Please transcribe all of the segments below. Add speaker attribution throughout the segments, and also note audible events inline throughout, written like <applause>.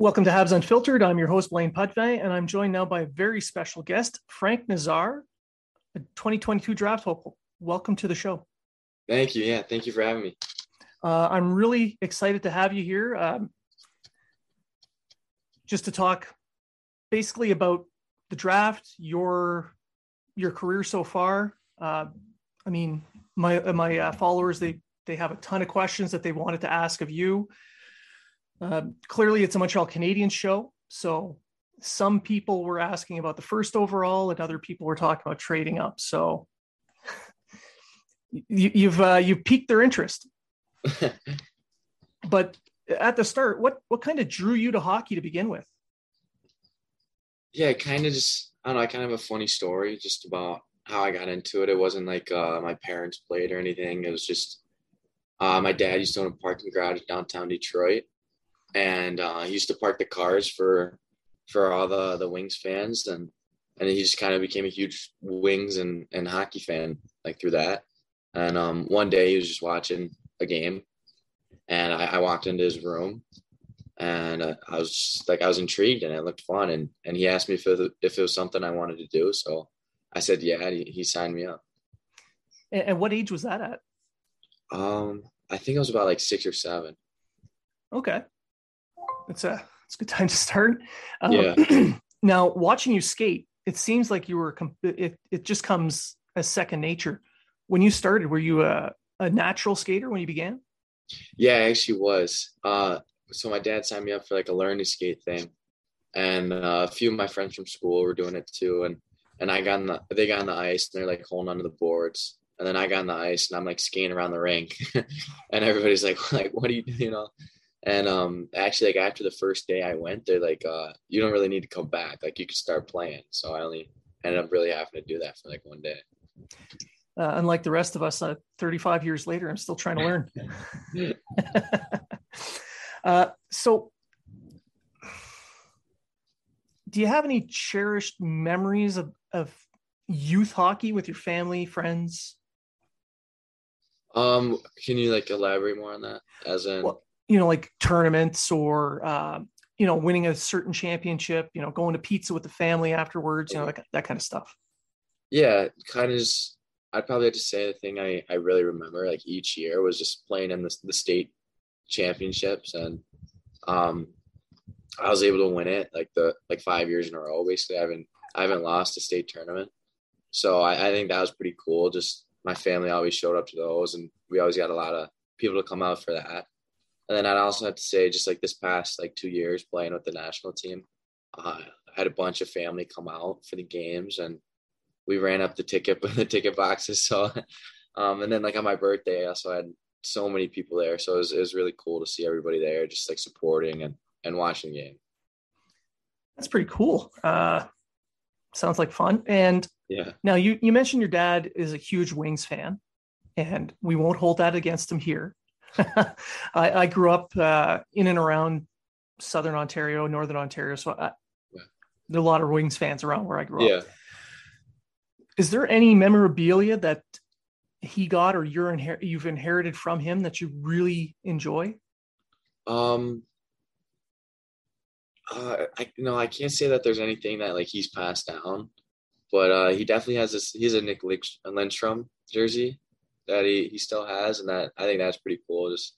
Speaker 1: Welcome to Habs Unfiltered. I'm your host, Blaine Putney, and I'm joined now by a very special guest, Frank Nazar, a 2022 draft hopeful. Welcome to the show.
Speaker 2: Thank you. Yeah, thank you for having me.
Speaker 1: Uh, I'm really excited to have you here um, just to talk basically about the draft, your your career so far. Uh, I mean, my my uh, followers they they have a ton of questions that they wanted to ask of you. Uh, clearly, it's a Montreal Canadiens show. So some people were asking about the first overall, and other people were talking about trading up. So <laughs> you, have uh, you've piqued their interest. <laughs> but at the start, what what kind of drew you to hockey to begin with?
Speaker 2: Yeah, kind of just I don't know. I kind of have a funny story just about how I got into it. It wasn't like uh, my parents played or anything. It was just uh, my dad used to own a parking garage downtown Detroit, and uh, he used to park the cars for for all the the Wings fans, and and he just kind of became a huge Wings and and hockey fan like through that. And um, one day he was just watching a game, and I, I walked into his room, and uh, I was just, like I was intrigued, and it looked fun, and and he asked me if it, if it was something I wanted to do, so I said yeah. He, he signed me up.
Speaker 1: And what age was that at?
Speaker 2: Um, I think I was about like six or seven.
Speaker 1: Okay it's a it's a good time to start. Um, yeah. <clears throat> now, watching you skate, it seems like you were it it just comes as second nature. When you started, were you a, a natural skater when you began?
Speaker 2: Yeah, I actually was. Uh, so my dad signed me up for like a learn to skate thing, and uh, a few of my friends from school were doing it too. And and I got on the they got on the ice and they're like holding onto the boards, and then I got on the ice and I'm like skiing around the rink, <laughs> and everybody's like <laughs> like what are you you know? And um, actually, like after the first day I went, they're like, uh, "You don't really need to come back. Like you can start playing." So I only ended up really having to do that for like one day.
Speaker 1: Uh, unlike the rest of us, uh, 35 years later, I'm still trying to learn. <laughs> <laughs> uh, so, do you have any cherished memories of, of youth hockey with your family, friends?
Speaker 2: Um, can you like elaborate more on that? As in,
Speaker 1: well, you know, like tournaments or, uh, you know, winning a certain championship, you know, going to pizza with the family afterwards, you know, that, that kind of stuff.
Speaker 2: Yeah, kind of just, I'd probably have to say the thing I, I really remember like each year was just playing in the, the state championships. And um, I was able to win it like the, like five years in a row. Basically, I haven't, I haven't lost a state tournament. So I, I think that was pretty cool. Just my family always showed up to those and we always got a lot of people to come out for that. And then I'd also have to say, just like this past like two years playing with the national team, uh, I had a bunch of family come out for the games, and we ran up the ticket but <laughs> the ticket boxes. So, um, and then like on my birthday, I also had so many people there. So it was, it was really cool to see everybody there, just like supporting and and watching the game.
Speaker 1: That's pretty cool. Uh, sounds like fun. And
Speaker 2: yeah.
Speaker 1: Now you you mentioned your dad is a huge Wings fan, and we won't hold that against him here. <laughs> I, I, grew up uh, in and around Southern Ontario, Northern Ontario, so I, yeah. there are a lot of Wings fans around where I grew
Speaker 2: yeah.
Speaker 1: up. Is there any memorabilia that he got or you're inher- you've inherited from him that you really enjoy?
Speaker 2: Um, Uh, I know I can't say that there's anything that like he's passed down, but uh, he definitely has this. He's a Nick Lidstrom jersey that he he still has, and that I think that's pretty cool. Just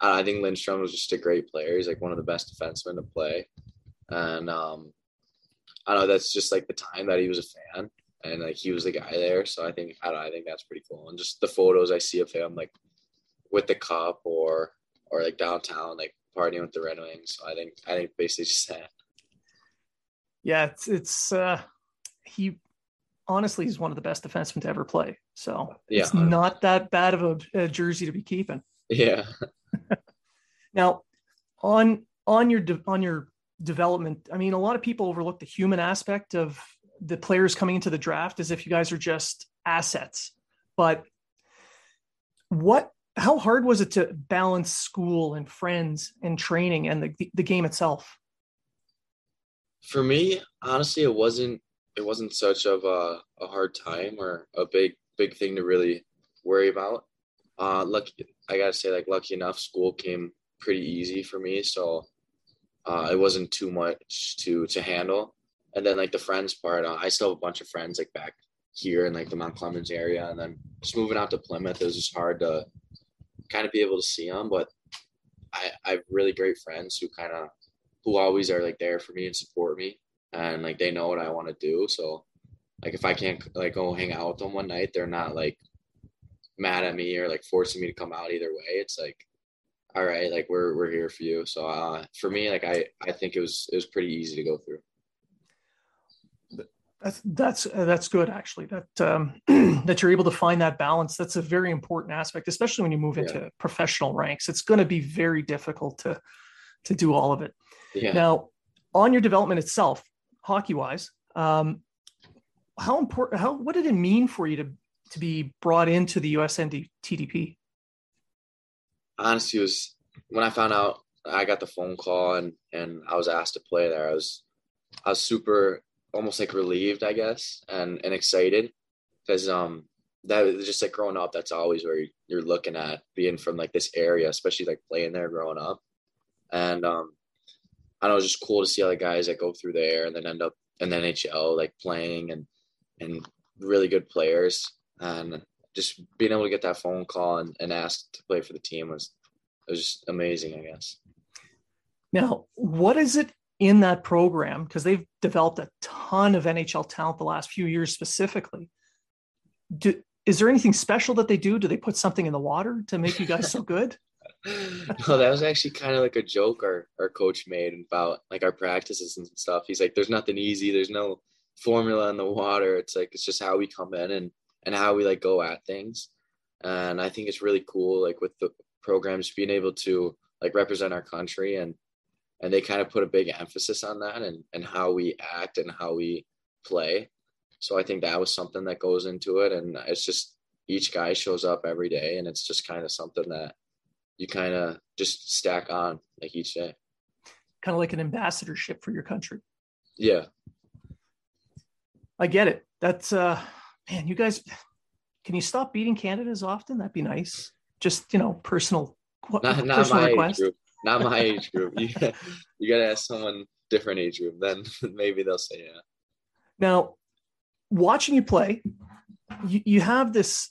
Speaker 2: I think Lidstrom was just a great player. He's like one of the best defensemen to play, and um, I don't know. That's just like the time that he was a fan, and like he was the guy there. So I think I I think that's pretty cool. And just the photos I see of him like with the cup or or like downtown, like partying with the Red Wings. So I think I think basically just that.
Speaker 1: Yeah, it's it's uh he honestly he's one of the best defensemen to ever play. So yeah, it's not that bad of a, a jersey to be keeping.
Speaker 2: Yeah. <laughs>
Speaker 1: now, on on your de- on your development, I mean, a lot of people overlook the human aspect of the players coming into the draft as if you guys are just assets. But what how hard was it to balance school and friends and training and the the game itself?
Speaker 2: For me, honestly, it wasn't it wasn't such of a, a hard time or a big big thing to really worry about. Uh, lucky, I gotta say, like lucky enough, school came pretty easy for me, so uh, it wasn't too much to to handle. And then like the friends part, uh, I still have a bunch of friends like back here in like the Mount Clemens area, and then just moving out to Plymouth, it was just hard to kind of be able to see them. But I I have really great friends who kind of who always are like there for me and support me and like they know what I want to do. So like if I can't like go hang out with them one night, they're not like mad at me or like forcing me to come out either way. It's like, all right, like we're we're here for you. So uh, for me, like I I think it was it was pretty easy to go through.
Speaker 1: That's that's uh, that's good actually. That um, <clears throat> that you're able to find that balance. That's a very important aspect, especially when you move into yeah. professional ranks. It's going to be very difficult to to do all of it. Yeah. Now, on your development itself, hockey wise. Um, how important? How what did it mean for you to to be brought into the USND TDP?
Speaker 2: Honestly, was when I found out I got the phone call and and I was asked to play there. I was I was super almost like relieved, I guess, and and excited because um that was just like growing up. That's always where you're looking at being from like this area, especially like playing there growing up, and um I know, it's just cool to see other guys that go through there and then end up in the NHL, like playing and and really good players. And just being able to get that phone call and, and asked to play for the team was it was just amazing, I guess.
Speaker 1: Now, what is it in that program? Because they've developed a ton of NHL talent the last few years specifically. Do, is there anything special that they do? Do they put something in the water to make you guys so good? <laughs> <laughs>
Speaker 2: no, that was actually kind of like a joke our, our coach made about like our practices and stuff. He's like, there's nothing easy. There's no formula in the water. It's like, it's just how we come in and, and how we like go at things. And I think it's really cool, like with the programs being able to like represent our country and, and they kind of put a big emphasis on that and, and how we act and how we play. So I think that was something that goes into it. And it's just each guy shows up every day and it's just kind of something that you kind of just stack on like each day.
Speaker 1: Kind of like an ambassadorship for your country.
Speaker 2: Yeah.
Speaker 1: I get it. That's uh man, you guys can you stop beating Canada as often? That'd be nice. Just, you know, personal
Speaker 2: not, not personal my request. age group. Not my age group. You, you gotta ask someone different age group, then <laughs> maybe they'll say yeah.
Speaker 1: Now, watching you play, you, you have this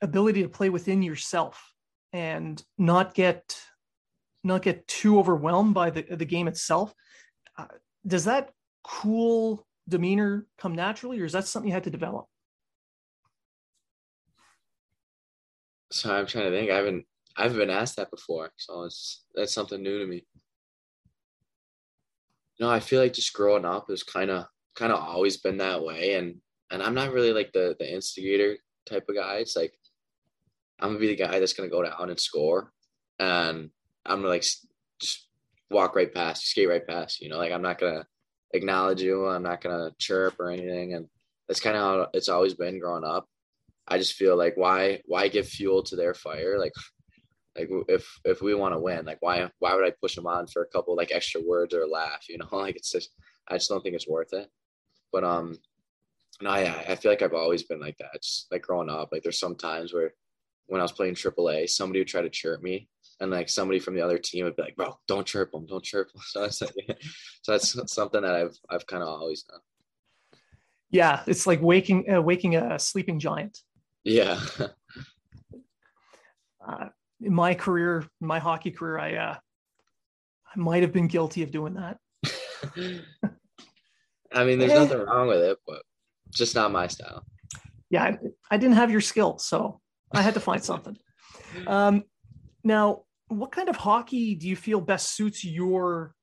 Speaker 1: ability to play within yourself and not get not get too overwhelmed by the the game itself. Uh, does that cool demeanor come naturally, or is that something you had to develop?
Speaker 2: So I'm trying to think. I haven't I haven't been asked that before, so it's that's something new to me. no, I feel like just growing up has kind of kind of always been that way, and and I'm not really like the the instigator type of guy. It's like I'm gonna be the guy that's gonna go down and score, and I'm gonna like just walk right past, skate right past. You know, like I'm not gonna acknowledge you. I'm not gonna chirp or anything, and that's kind of how it's always been growing up. I just feel like why why give fuel to their fire? Like like if if we want to win, like why why would I push them on for a couple like extra words or laugh? You know, <laughs> like it's just I just don't think it's worth it. But um, no, yeah, I feel like I've always been like that. Just like growing up, like there's some times where when I was playing AAA, somebody would try to chirp me, and like somebody from the other team would be like, "Bro, don't chirp them, don't chirp them." <laughs> So that's like, so that's <laughs> something that I've I've kind of always done.
Speaker 1: Yeah, it's like waking uh, waking a sleeping giant.
Speaker 2: Yeah. <laughs>
Speaker 1: uh, in my career, my hockey career, I uh, I might have been guilty of doing that.
Speaker 2: I mean, there's nothing wrong with it, but just not my style.
Speaker 1: Yeah, I, I didn't have your skill, so I had to find something. Um, now, what kind of hockey do you feel best suits your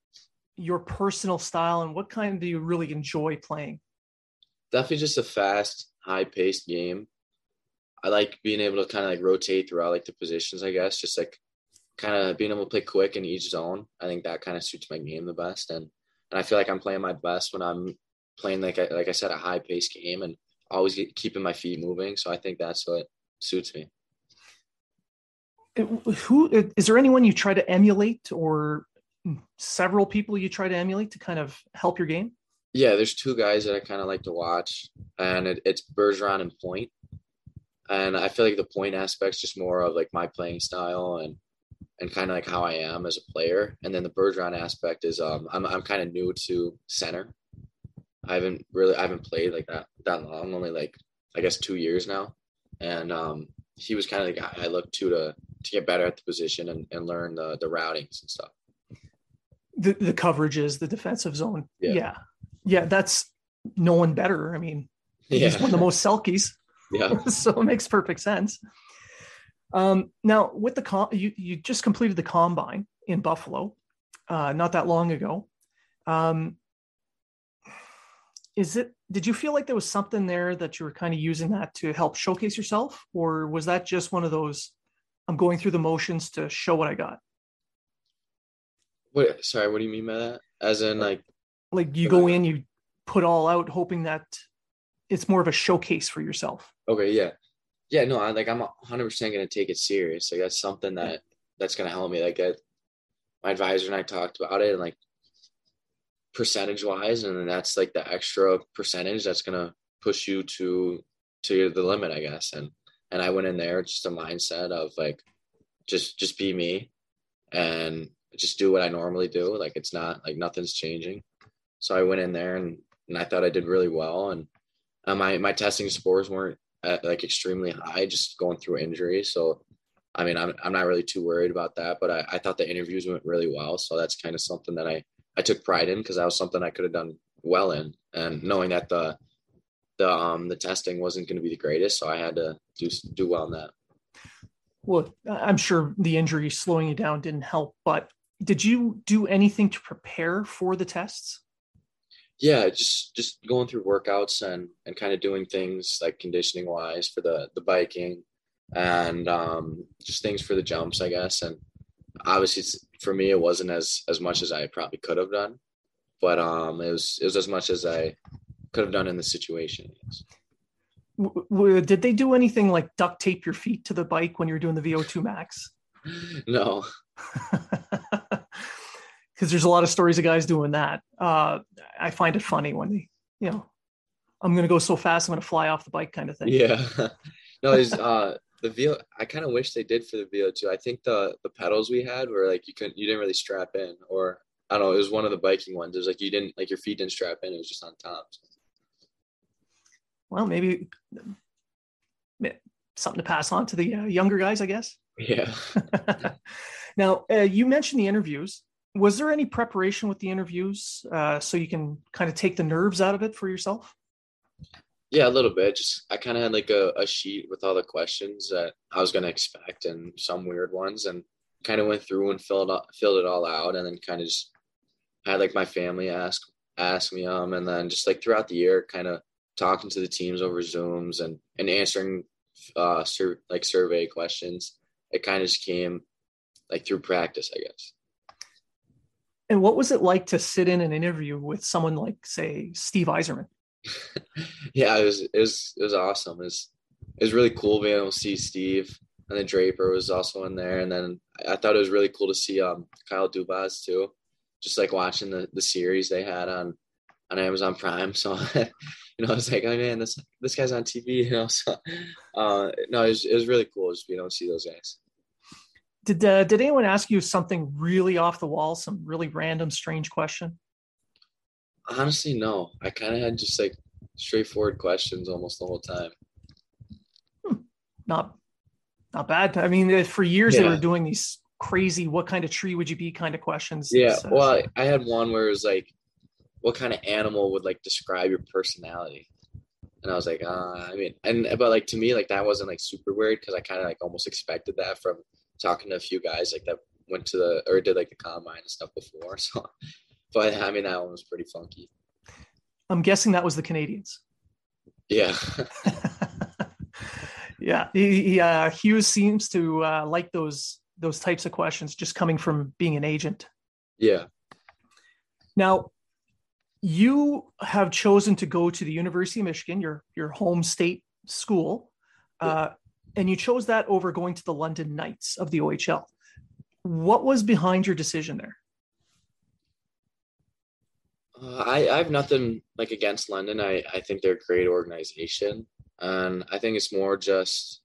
Speaker 1: your personal style, and what kind do you really enjoy playing?
Speaker 2: Definitely just a fast, high-paced game. I like being able to kind of like rotate throughout like the positions. I guess just like kind of being able to play quick in each zone. I think that kind of suits my game the best, and and I feel like I'm playing my best when I'm playing like I, like I said a high-paced game and always get, keeping my feet moving. So I think that's what suits me
Speaker 1: who is there anyone you try to emulate or several people you try to emulate to kind of help your game?
Speaker 2: Yeah, there's two guys that I kind of like to watch, and it, it's Bergeron and Point. And I feel like the point aspect's just more of like my playing style and and kind of like how I am as a player. And then the Bergeron aspect is um I'm I'm kind of new to center. I haven't really I haven't played like that that long, only like I guess two years now. And um he was kind of the guy I looked to to to get better at the position and, and learn the the routings and stuff.
Speaker 1: The the coverages, the defensive zone.
Speaker 2: Yeah.
Speaker 1: Yeah. yeah that's no one better. I mean, he's one of the most Selkes.
Speaker 2: Yeah. <laughs>
Speaker 1: so it makes perfect sense. Um, now with the com you, you just completed the combine in Buffalo, uh, not that long ago. Um, is it did you feel like there was something there that you were kind of using that to help showcase yourself or was that just one of those I'm going through the motions to show what I got.
Speaker 2: What? Sorry, what do you mean by that? As in, like,
Speaker 1: like you go in, you put all out, hoping that it's more of a showcase for yourself.
Speaker 2: Okay, yeah, yeah. No, I like I'm 100 percent gonna take it serious. Like that's something that that's gonna help me. Like I, my advisor and I talked about it, and like percentage wise, and that's like the extra percentage that's gonna push you to to the limit, I guess. And and I went in there just a mindset of like just just be me and just do what I normally do. Like it's not like nothing's changing. So I went in there and, and I thought I did really well. And uh, my my testing scores weren't at, like extremely high, just going through injuries. So I mean, I'm I'm not really too worried about that. But I, I thought the interviews went really well. So that's kind of something that I I took pride in because that was something I could have done well in. And knowing that the the um the testing wasn't going to be the greatest, so I had to do do well in that.
Speaker 1: Well, I'm sure the injury slowing you down didn't help, but did you do anything to prepare for the tests?
Speaker 2: Yeah, just just going through workouts and and kind of doing things like conditioning wise for the the biking and um, just things for the jumps, I guess. And obviously, for me, it wasn't as as much as I probably could have done, but um, it was it was as much as I could have done in the situation. Yes.
Speaker 1: W- did they do anything like duct tape your feet to the bike when you were doing the VO2 max? <laughs>
Speaker 2: No. <laughs>
Speaker 1: Because there's a lot of stories of guys doing that. Uh, I find it funny when they, you know, I'm going to go so fast, I'm going to fly off the bike kind of thing.
Speaker 2: Yeah. <laughs> no, there's uh, the VO. I kind of wish they did for the VO2. I think the the pedals we had were like you couldn't, you didn't really strap in, or I don't know. It was one of the biking ones. It was like you didn't like your feet didn't strap in. It was just on top.
Speaker 1: Well, maybe something to pass on to the uh, younger guys, I guess.
Speaker 2: Yeah. <laughs>
Speaker 1: now, uh, you mentioned the interviews. Was there any preparation with the interviews uh, so you can kind of take the nerves out of it for yourself?
Speaker 2: Yeah, a little bit. Just I kind of had like a, a sheet with all the questions that I was going to expect and some weird ones, and kind of went through and filled filled it all out, and then kind of just had like my family ask ask me um, and then just like throughout the year, kind of talking to the teams over Zooms and and answering uh sur- like survey questions. It kind of just came like through practice, I guess.
Speaker 1: And what was it like to sit in an interview with someone like, say, Steve Yzerman? <laughs>
Speaker 2: yeah, it was it was it was awesome. It was it was really cool being able to see Steve and then Draper was also in there. And then I thought it was really cool to see um Kyle Dubas too. Just like watching the, the series they had on on Amazon Prime. So <laughs> you know, I was like, oh man, this this guy's on TV, you know. <laughs> So uh, no, it was, it was really cool just being able to see those guys.
Speaker 1: Did uh, did anyone ask you something really off the wall, some really random, strange question?
Speaker 2: Honestly, no. I kind of had just like straightforward questions almost the whole time.
Speaker 1: Hmm. Not not bad. I mean, for years
Speaker 2: Yeah.
Speaker 1: they were doing these crazy "what kind of tree would you be" kind of questions.
Speaker 2: Yeah.
Speaker 1: Uh,
Speaker 2: Well, I had one where it was like, what kind of animal would like describe your personality? And I was like, uh, I mean, and but like to me, like that wasn't like super weird because I kind of like almost expected that from talking to a few guys like that went to the or did like the combine and stuff before. <laughs> So, but I mean, that one was pretty funky.
Speaker 1: I'm guessing that was the Canadiens.
Speaker 2: Yeah. <laughs>
Speaker 1: yeah, he, he, uh, Hughes seems to uh, like those those types of questions, just coming from being an agent.
Speaker 2: yeah.
Speaker 1: Now, you have chosen to go to the University of Michigan, your your home state school, uh, and you chose that over going to the London Knights of the OHL. What was behind your decision there?
Speaker 2: Uh, I, I have nothing like against London. I, I think they're a great organization. And I think it's more just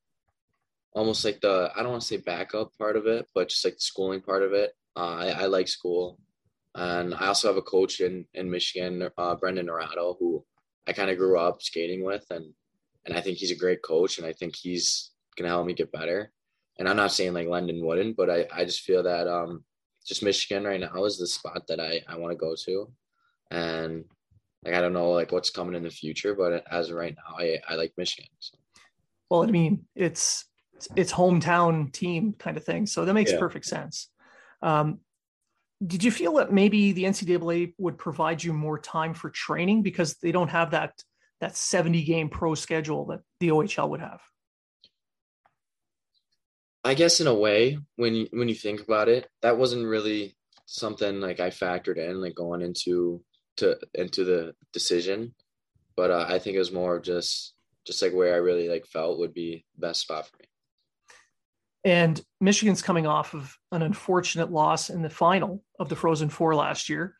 Speaker 2: almost like the, I don't want to say backup part of it, but just like the schooling part of it. Uh, I, I like school. And I also have a coach in, in Michigan, uh, Brandon Naurato, who I kind of grew up skating with. And, and I think he's a great coach. And I think he's going to help me get better. And I'm not saying like London wouldn't, but I, I just feel that um, just Michigan right now is the spot that I, I want to go to and like I don't know like what's coming in the future, but as of right now, I, I like Michigan. So.
Speaker 1: Well, I mean, it's it's hometown team kind of thing, so that makes
Speaker 2: Yeah.
Speaker 1: perfect sense. Um, did you feel that maybe the NCAA would provide you more time for training because they don't have that that 70 game pro schedule that the OHL would have?
Speaker 2: I guess in a way, when you when you think about it, that wasn't really something like I factored in, like going into to into the decision. But uh, I think it was more of just just like where I really like felt would be best spot for me.
Speaker 1: And Michigan's coming off of an unfortunate loss in the final of the Frozen Four last year.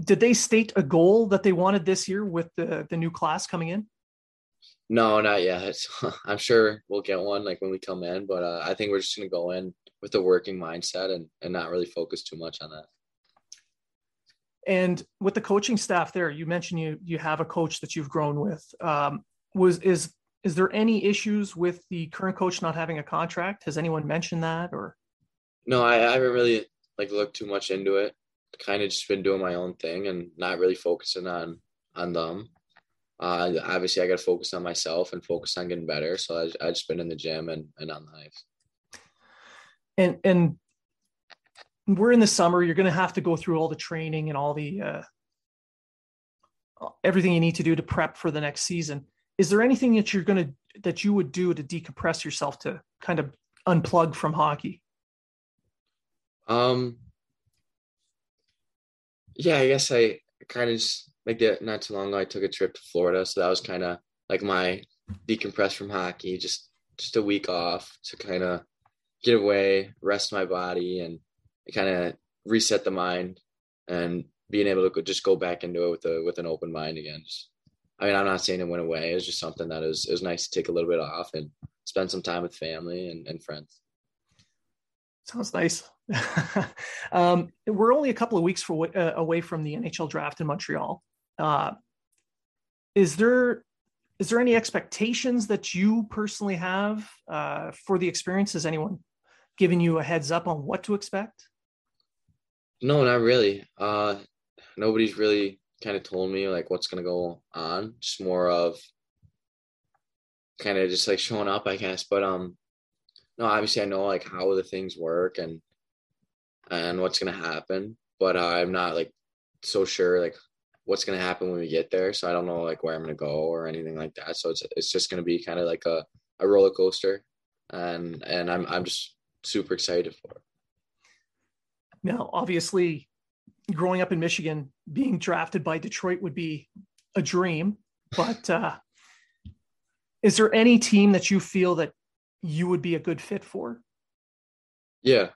Speaker 1: Did they state a goal that they wanted this year with the, the new class coming in?
Speaker 2: No, not yet. <laughs> I'm sure we'll get one like when we come in, but uh, I think we're just gonna go in with a working mindset and and not really focus too much on that.
Speaker 1: And with the coaching staff there, you mentioned you you have a coach that you've grown with. Um, was is is there any issues with the current coach not having a contract? Has anyone mentioned that or?
Speaker 2: No, I, I haven't really like looked too much into it. Kind of just been doing my own thing and not really focusing on on them. Uh, obviously, I got to focus on myself and focus on getting better. So I I just been in the gym and and on the ice.
Speaker 1: and and we're in the summer you're going to have to go through all the training and all the uh, everything you need to do to prep for the next season is there anything that you're going to that you would do to decompress yourself to kind of unplug from hockey
Speaker 2: Um. Yeah, I guess I kind of just like that. Not too long ago, I took a trip to Florida, so that was kind of like my decompress from hockey. Just just a week off to kind of get away, rest my body, and kind of reset the mind, and being able to just go back into it with a with an open mind again. Just, I mean, I'm not saying it went away. It was just something that was it was nice to take a little bit off and spend some time with family and, and friends.
Speaker 1: sounds nice <laughs> um, we're only a couple of weeks for, uh, away from the nhl draft in montreal uh, is there is there any expectations that you personally have uh, for the experience has anyone given you a heads up on what to expect
Speaker 2: No, not really. Uh, nobody's really kind of told me like what's gonna go on. Just more of kind of just like showing up, I guess. But um, no, obviously I know like how the things work and and what's gonna happen. But uh, I'm not like so sure like what's gonna happen when we get there. So I don't know like where I'm gonna go or anything like that. So it's it's just gonna be kind of like a a roller coaster, and and I'm I'm just super excited for it.
Speaker 1: Now, obviously, growing up in Michigan, being drafted by Detroit would be a dream. But uh, is there any team that you feel that you would be a good fit for?
Speaker 2: Yeah,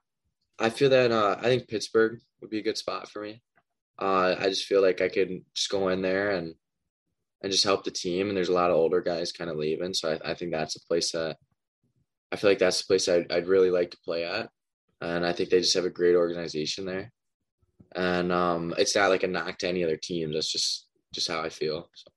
Speaker 2: I feel that. Uh, I think Pittsburgh would be a good spot for me. Uh, I just feel like I could just go in there and and just help the team. And there's a lot of older guys kind of leaving, so I, I think that's a place that I feel like that's the place I'd, I'd really like to play at. And I think they just have a great organization there. And um, it's not like a knock to any other teams. That's just just how I feel. So.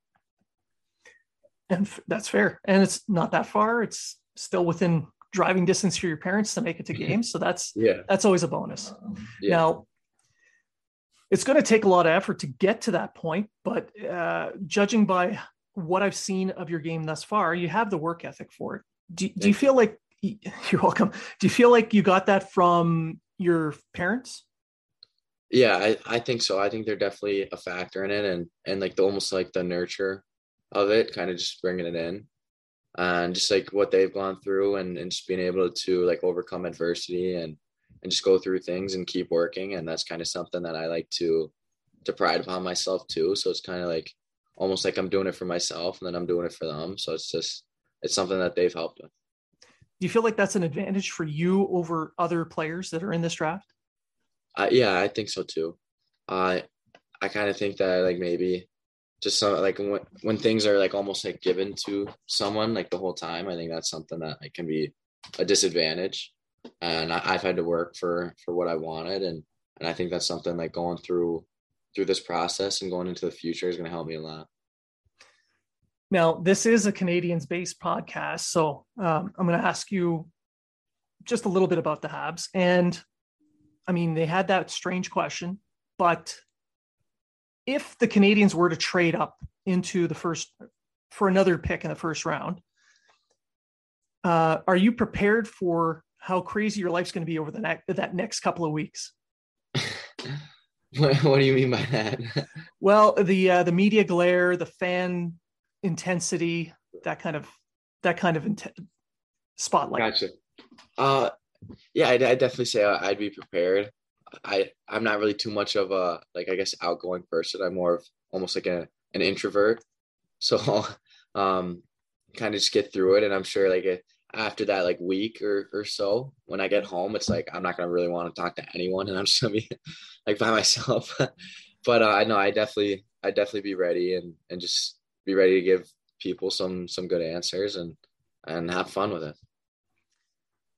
Speaker 1: And that's fair. And it's not that far. It's still within driving distance for your parents to make it to games. So that's
Speaker 2: yeah,
Speaker 1: that's always a bonus.
Speaker 2: Yeah.
Speaker 1: Now, it's going to take a lot of effort to get to that point, but uh, judging by what I've seen of your game thus far, you have the work ethic for it. Do, do you feel like <laughs> you're welcome? Do you feel like you got that from your parents?
Speaker 2: Yeah, I, I think so. I think they're definitely a factor in it and and like the almost like the nurture of it, kind of just bringing it in. And just like what they've gone through and, and just being able to like overcome adversity and and just go through things and keep working. And that's kind of something that I like to to pride upon myself too. So it's kind of like almost like I'm doing it for myself and then I'm doing it for them. So it's just it's something that they've helped with.
Speaker 1: Do you feel like that's an advantage for you over other players that are in this draft?
Speaker 2: Uh, yeah, I think so too. I I kind of think that like maybe just some like when when things are like almost like given to someone like the whole time, I think that's something that like can be a disadvantage. And I, have had to work for for what I wanted, and and I think that's something like going through through this process and going into the future is going to help me a lot.
Speaker 1: Now, this is a Canadiens based podcast. So um, I'm going to ask you just a little bit about the Habs. And I mean, they had that strange question, but if the Canadiens were to trade up into the first for another pick in the first round, uh, are you prepared for how crazy your life's going to be over the next that next couple of weeks?
Speaker 2: what, <laughs> what, do you mean by that? <laughs>
Speaker 1: well, the uh, the media glare, the fan intensity, that kind of that kind of int- spotlight.
Speaker 2: Gotcha. Uh, yeah, I'd, I'd definitely say I'd be prepared. I I'm not really too much of a like I guess outgoing person. I'm more of almost like a, an introvert. <laughs> So um, kind of just get through it, and I'm sure like after that like week or or so, when I get home, it's like I'm not gonna really want to talk to anyone, and I'm just gonna be <laughs> like by myself. <laughs> but uh, I know I definitely I definitely be ready and and just be ready to give people some some good answers and and have fun with it.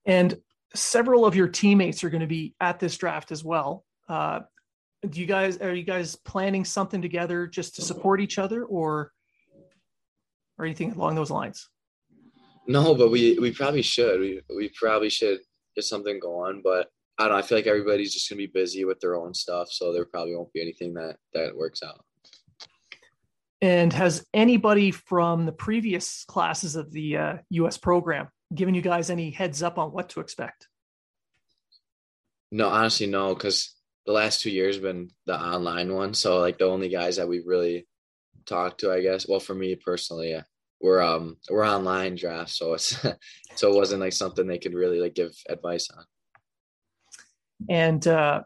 Speaker 1: And several of your teammates are going to be at this draft as well. Uh, do you guys are you guys planning something together just to support each other, or or anything along those lines?
Speaker 2: No, but we we probably should. We we probably should get something going, but I don't know. I feel like everybody's just gonna be busy with their own stuff, so there probably won't be anything that that works out.
Speaker 1: And has anybody from the previous classes of the uh, U.S. program given you guys any heads up on what to expect?
Speaker 2: No, honestly, no, because the last two years have been the online one. So like the only guys that we've really talked to, I guess. Well, for me personally, we're um we're online drafts, so it's <laughs> so it wasn't like something they could really like give advice on.
Speaker 1: And uh,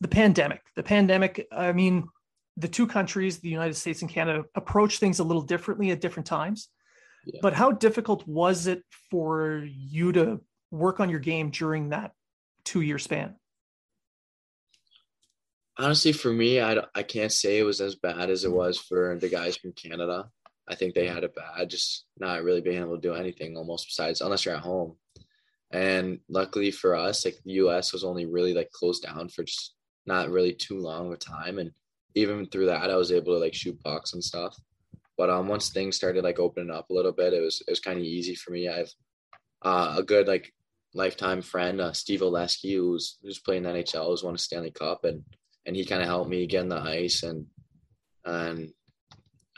Speaker 1: the pandemic, the pandemic. I mean, the two countries, the United States and Canada, approach things a little differently at different times. Yeah. But how difficult was it for you to work on your game during that two year span?
Speaker 2: Honestly, for me, I, I can't say it was as bad as it mm-hmm. was for the guys from Canada. I think they had it bad, just not really being able to do anything almost besides, unless you're at home. And luckily for us, like the US was only really like closed down for just not really too long of a time. And even through that, I was able to like shoot pucks and stuff. But um, once things started like opening up a little bit, it was it was kind of easy for me. I have uh, a good like lifetime friend, uh, Steve Oleksy, who's who's playing NHL, who's won a Stanley Cup, and and he kind of helped me get in the ice and and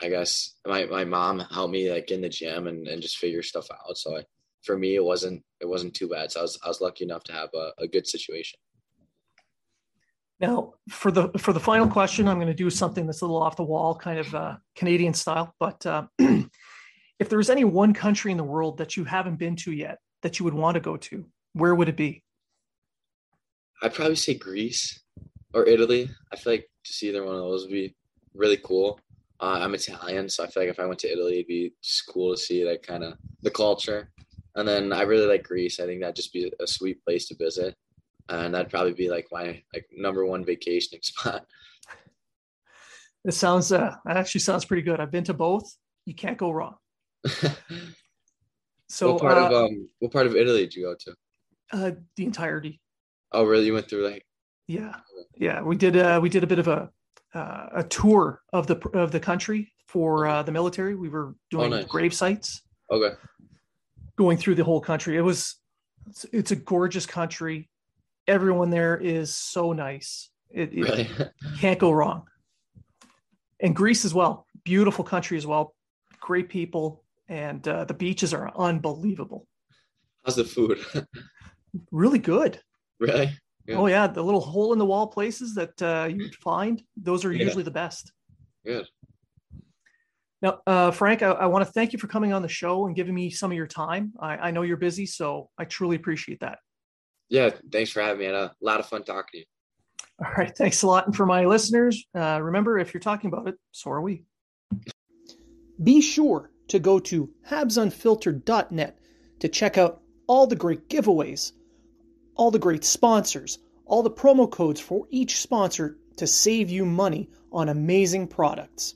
Speaker 2: I guess my my mom helped me like in the gym and and just figure stuff out. So I, for me, it wasn't it wasn't too bad. So I was I was lucky enough to have a, a good situation.
Speaker 1: Now, for the for the final question, I'm going to do something that's a little off the wall, kind of uh, Canadian style. But uh, <clears throat> if there was any one country in the world that you haven't been to yet that you would want to go to, where would it be?
Speaker 2: I'd probably say Greece or Italy. I feel like to see either one of those would be really cool. Uh, I'm Italian, so I feel like if I went to Italy, it'd be just cool to see like kind of the culture. And then I really like Greece. I think that'd just be a sweet place to visit and that'd probably be like my like number one vacationing <laughs> spot.
Speaker 1: It sounds uh, that actually sounds pretty good. I've been to both. You can't go wrong. <laughs> So
Speaker 2: what part
Speaker 1: uh,
Speaker 2: of um what part of Italy did you go to?
Speaker 1: uh, the entirety.
Speaker 2: Oh, really? You went through like
Speaker 1: Yeah, yeah. We did. Uh, we did a bit of a uh, a tour of the of the country for uh, the military. We were doing
Speaker 2: nice.
Speaker 1: grave sites,
Speaker 2: okay,
Speaker 1: going through the whole country. It was it's, it's a gorgeous country. Everyone there is so nice. It, it
Speaker 2: really? <laughs>
Speaker 1: can't go wrong. And Greece as well, beautiful country as well, great people, and uh, the beaches are unbelievable.
Speaker 2: How's the food? <laughs>
Speaker 1: Really good.
Speaker 2: really?
Speaker 1: Oh yeah, the little hole in the wall places that uh, you find, those are
Speaker 2: Yeah.
Speaker 1: usually the best.
Speaker 2: Good.
Speaker 1: Now, uh, Frank, I, I want to thank you for coming on the show and giving me some of your time. I, I know you're busy, so I truly appreciate that.
Speaker 2: Yeah, thanks for having me. And a lot of fun talking to you.
Speaker 1: All right, thanks a lot. And for my listeners, uh, remember if you're talking about it, so are we. Be sure to go to habsunfiltered.net to check out all the great giveaways, all the great sponsors, all the promo codes for each sponsor to save you money on amazing products.